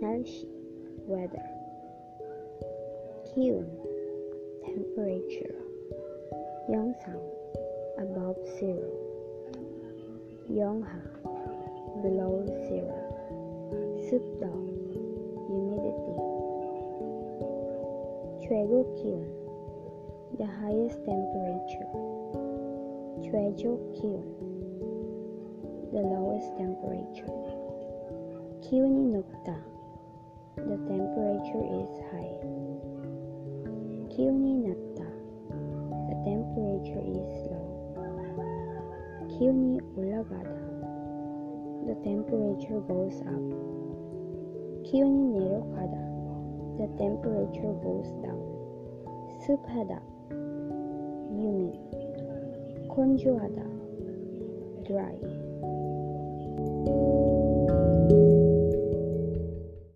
harsh weather. Q. Temperature. Yongsan, above zero. Yongha, below zero. Sukdo, humidity. Chuegu Kyun, the highest temperature. Chueju Kyun, the lowest temperature. Kyuni Nukta, the temperature is high. Kiuninatta. The temperature is low. Kiuni ulagada. The temperature goes up. Kiuni nerokada. The temperature goes down. Supada. Humid. Konjuada. Dry.